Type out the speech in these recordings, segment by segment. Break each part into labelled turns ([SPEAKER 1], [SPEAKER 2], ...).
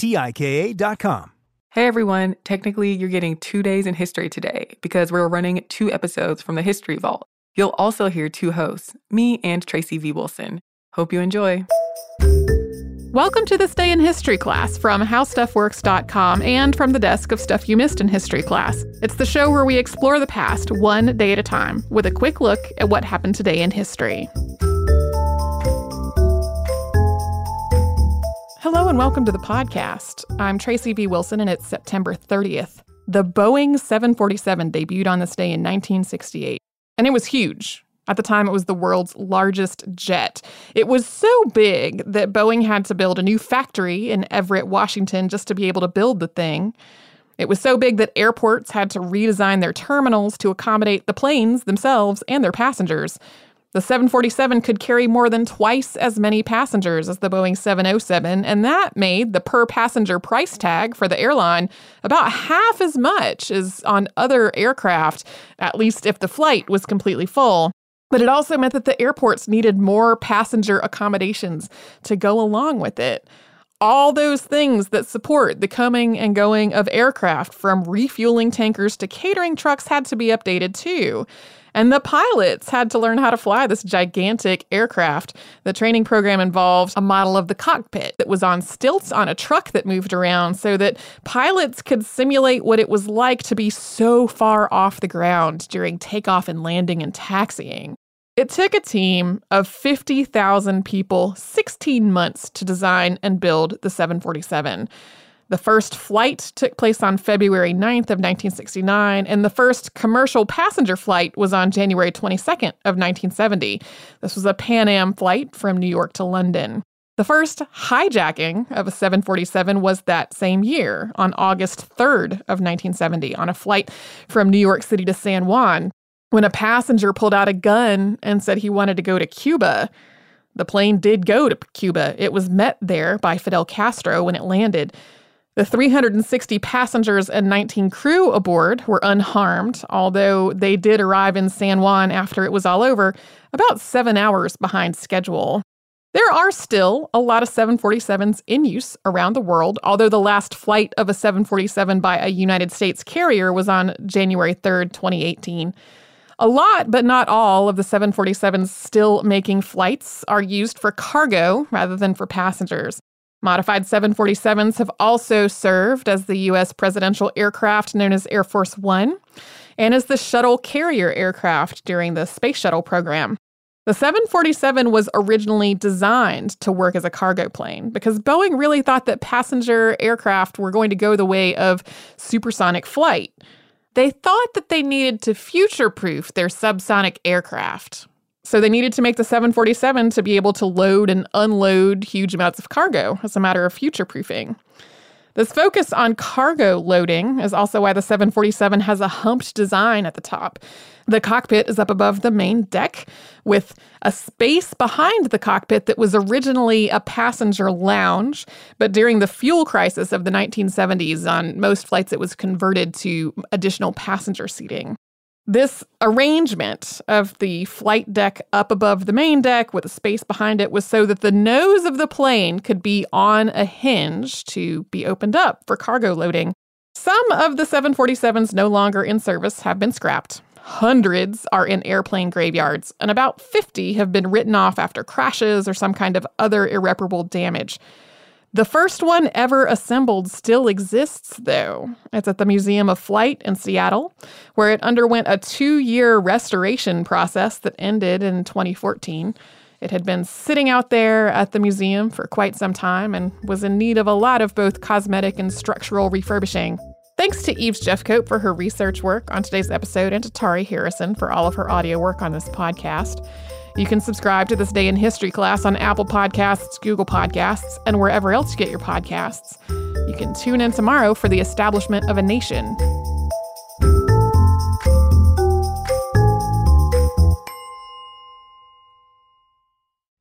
[SPEAKER 1] T-I-K-A.com.
[SPEAKER 2] Hey everyone, technically you're getting two days in history today because we're running two episodes from the History Vault. You'll also hear two hosts, me and Tracy V. Wilson. Hope you enjoy.
[SPEAKER 3] Welcome to this day in history class from howstuffworks.com and from the desk of Stuff You Missed in History class. It's the show where we explore the past one day at a time with a quick look at what happened today in history. And welcome to the podcast. I'm Tracy V. Wilson and it's September 30th. The Boeing 747 debuted on this day in 1968, and it was huge. At the time, it was the world's largest jet. It was so big that Boeing had to build a new factory in Everett, Washington, just to be able to build the thing. It was so big that airports had to redesign their terminals to accommodate the planes themselves and their passengers. The 747 could carry more than twice as many passengers as the Boeing 707, and that made the per passenger price tag for the airline about half as much as on other aircraft, at least if the flight was completely full. But it also meant that the airports needed more passenger accommodations to go along with it. All those things that support the coming and going of aircraft, from refueling tankers to catering trucks, had to be updated too. And the pilots had to learn how to fly this gigantic aircraft. The training program involved a model of the cockpit that was on stilts on a truck that moved around so that pilots could simulate what it was like to be so far off the ground during takeoff and landing and taxiing. It took a team of 50,000 people 16 months to design and build the 747. The first flight took place on February 9th of 1969, and the first commercial passenger flight was on January 22nd of 1970. This was a Pan Am flight from New York to London. The first hijacking of a 747 was that same year, on August 3rd of 1970, on a flight from New York City to San Juan, when a passenger pulled out a gun and said he wanted to go to Cuba. The plane did go to Cuba. It was met there by Fidel Castro when it landed. The 360 passengers and 19 crew aboard were unharmed, although they did arrive in San Juan after it was all over, about seven hours behind schedule. There are still a lot of 747s in use around the world, although the last flight of a 747 by a United States carrier was on January 3rd, 2018. A lot, but not all, of the 747s still making flights are used for cargo rather than for passengers. Modified 747s have also served as the U.S. presidential aircraft known as Air Force One and as the shuttle carrier aircraft during the Space Shuttle program. The 747 was originally designed to work as a cargo plane because Boeing really thought that passenger aircraft were going to go the way of supersonic flight. They thought that they needed to future proof their subsonic aircraft. So they needed to make the 747 to be able to load and unload huge amounts of cargo as a matter of future proofing. This focus on cargo loading is also why the 747 has a humped design at the top. The cockpit is up above the main deck with a space behind the cockpit that was originally a passenger lounge, but during the fuel crisis of the 1970s, on most flights, it was converted to additional passenger seating. This arrangement of the flight deck up above the main deck with a space behind it was so that the nose of the plane could be on a hinge to be opened up for cargo loading. Some of the 747s no longer in service have been scrapped. Hundreds are in airplane graveyards, and about 50 have been written off after crashes or some kind of other irreparable damage. The first one ever assembled still exists, though. It's at the Museum of Flight in Seattle, where it underwent a two year restoration process that ended in 2014. It had been sitting out there at the museum for quite some time and was in need of a lot of both cosmetic and structural refurbishing. Thanks to Eves Jeffcoat for her research work on today's episode and to Tari Harrison for all of her audio work on this podcast. You can subscribe to This Day in History class on Apple Podcasts, Google Podcasts, and wherever else you get your podcasts. You can tune in tomorrow for the establishment of a nation.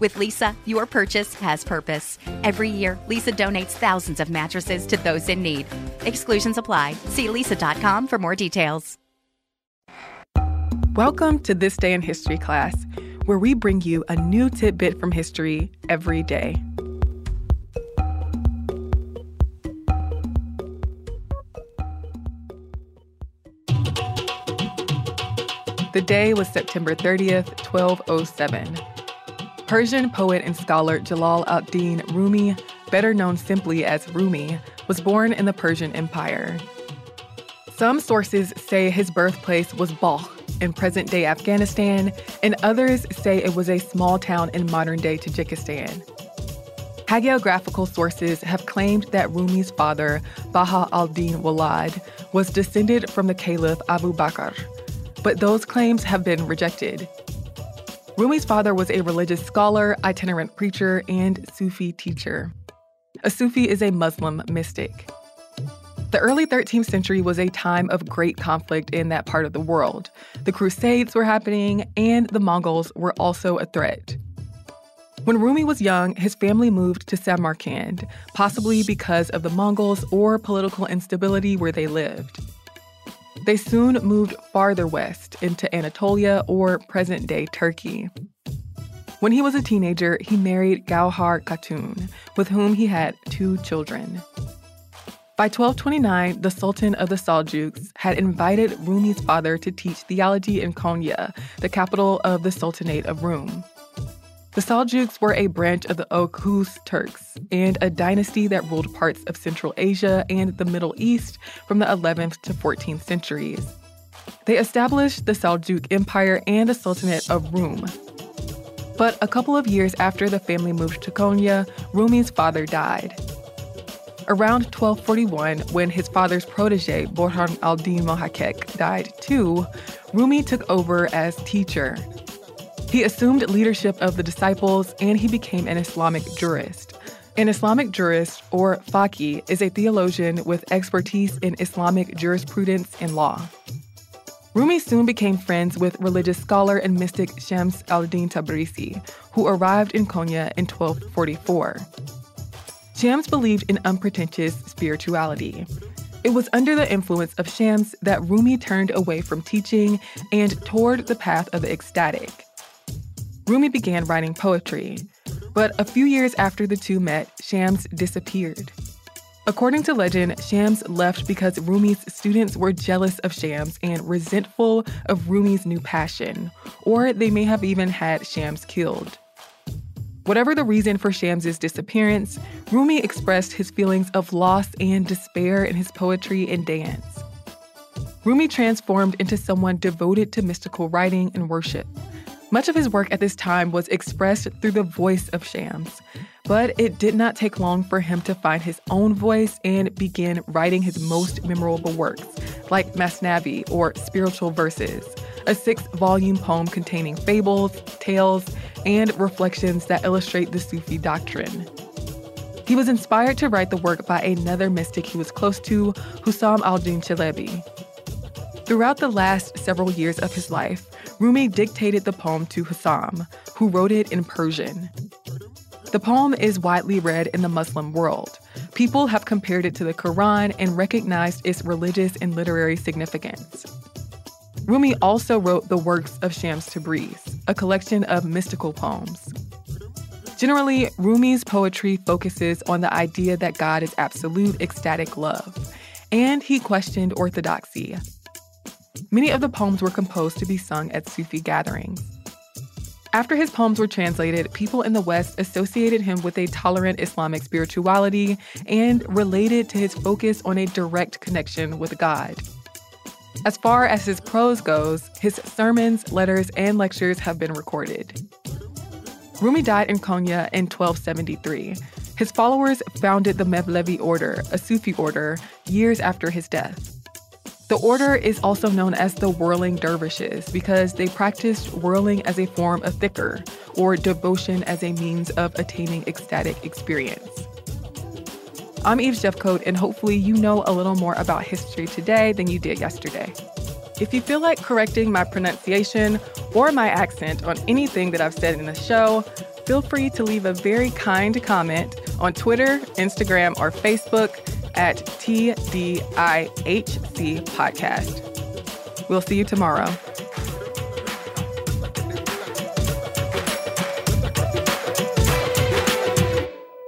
[SPEAKER 4] With Leesa, your purchase has purpose. Every year, Leesa donates thousands of mattresses to those in need. Exclusions apply. See leesa.com for more details.
[SPEAKER 2] Welcome to This Day in History class, where we bring you a new tidbit from history every day. The day was September 30th, 1207. Persian poet and scholar Jalal ad-Din Rumi, better known simply as Rumi, was born in the Persian Empire. Some sources say his birthplace was Balkh in present day Afghanistan, and others say it was a small town in modern day Tajikistan. Hagiographical sources have claimed that Rumi's father, Baha al Din Walad, was descended from the Caliph Abu Bakr, but those claims have been rejected. Rumi's father was a religious scholar, itinerant preacher, and Sufi teacher. A Sufi is a Muslim mystic. The early 13th century was a time of great conflict in that part of the world. The Crusades were happening, and the Mongols were also a threat. When Rumi was young, his family moved to Samarkand, possibly because of the Mongols or political instability where they lived. They soon moved farther west into Anatolia or present day Turkey. When he was a teenager, he married Gauhar Khatun, with whom he had two children. By 1229, the Sultan of the Seljuks had invited Rumi's father to teach theology in Konya, the capital of the Sultanate of Rum. The Seljuks were a branch of the Oghuz Turks and a dynasty that ruled parts of Central Asia and the Middle East from the 11th to 14th centuries. They established the Seljuk Empire and the Sultanate of Rum. But a couple of years after the family moved to Konya, Rumi's father died. Around 1241, when his father's protege, Burhan al-Din Mohaqqeq, died too, Rumi took over as teacher. He assumed leadership of the disciples and he became an Islamic jurist. An Islamic jurist, or faqih, is a theologian with expertise in Islamic jurisprudence and law. Rumi soon became friends with religious scholar and mystic Shams al-Din Tabrizi, who arrived in Konya in 1244. Shams believed in unpretentious spirituality. It was under the influence of Shams that Rumi turned away from teaching and toward the path of the ecstatic. Rumi began writing poetry, but a few years after the two met, Shams disappeared. According to legend, Shams left because Rumi's students were jealous of Shams and resentful of Rumi's new passion, or they may have even had Shams killed. Whatever the reason for Shams's disappearance, Rumi expressed his feelings of loss and despair in his poetry and dance. Rumi transformed into someone devoted to mystical writing and worship. Much of his work at this time was expressed through the voice of Shams, but it did not take long for him to find his own voice and begin writing his most memorable works, like Masnavi or Spiritual Verses, a six volume poem containing fables, tales, and reflections that illustrate the Sufi doctrine. He was inspired to write the work by another mystic he was close to, Hussam al Din Chalebi. Throughout the last several years of his life, Rumi dictated the poem to Hussam, who wrote it in Persian. The poem is widely read in the Muslim world. People have compared it to the Quran and recognized its religious and literary significance. Rumi also wrote the works of Shams Tabriz, a collection of mystical poems. Generally, Rumi's poetry focuses on the idea that God is absolute ecstatic love, and he questioned orthodoxy, Many of the poems were composed to be sung at Sufi gatherings. After his poems were translated, people in the West associated him with a tolerant Islamic spirituality and related to his focus on a direct connection with God. As far as his prose goes, his sermons, letters, and lectures have been recorded. Rumi died in Konya in 1273. His followers founded the Mevlevi order, a Sufi order, years after his death. The order is also known as the whirling dervishes because they practiced whirling as a form of dhikr, or devotion as a means of attaining ecstatic experience. I'm Eve Jeffcoat, and hopefully, you know a little more about history today than you did yesterday. If you feel like correcting my pronunciation or my accent on anything that I've said in the show, feel free to leave a very kind comment on Twitter, Instagram, or Facebook at TDIHC Podcast. We'll see you tomorrow.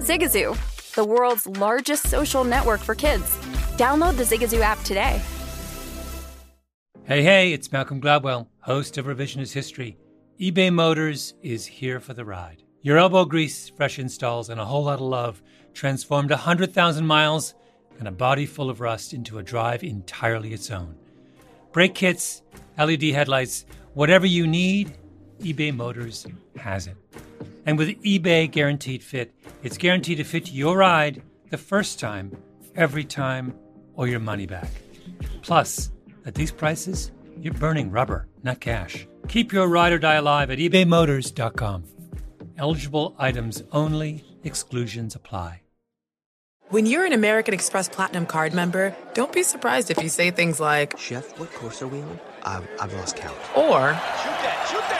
[SPEAKER 5] Zigazoo, the world's largest social network for kids. Download the Zigazoo app today.
[SPEAKER 6] Hey, hey, it's Malcolm Gladwell, host of Revisionist History. eBay Motors is here for the ride. Your elbow grease, fresh installs, and a whole lot of love transformed 100,000 miles and a body full of rust into a drive entirely its own. Brake kits, LED headlights, whatever you need, eBay Motors has it. And with eBay Guaranteed Fit, it's guaranteed to fit your ride the first time, every time, or your money back. Plus, at these prices, you're burning rubber, not cash. Keep your ride or die alive at ebaymotors.com. Eligible items only, exclusions apply.
[SPEAKER 7] When you're an American Express Platinum card member, don't be surprised if you say things like,
[SPEAKER 8] Chef, what course are we on? I've, I've lost count.
[SPEAKER 7] Or,
[SPEAKER 8] Shoot that, shoot that!